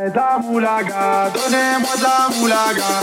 Eh, la moulaga, donnez-moi de la moulaga.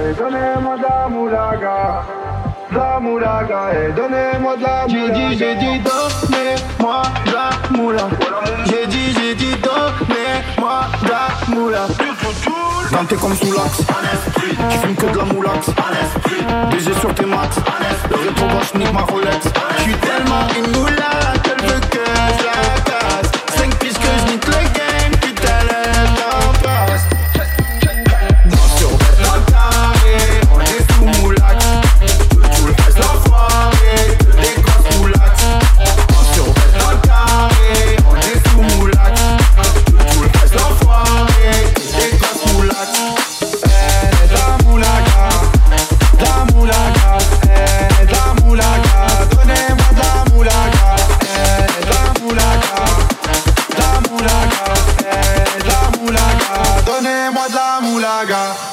moulaga, donnez-moi de la moulaga. La moulaga, eh, donnez-moi de la J'ai dit, j'ai dit, donnez-moi de la moula. J'ai dit, j'ai dit, donnez-moi de la moula. Ganté comme sous l'axe. Tu fumes que de la moulax. Baiser sur tes maths. Le rétro gauche nique ma Rolex. J'suis tellement une moula Bulaga.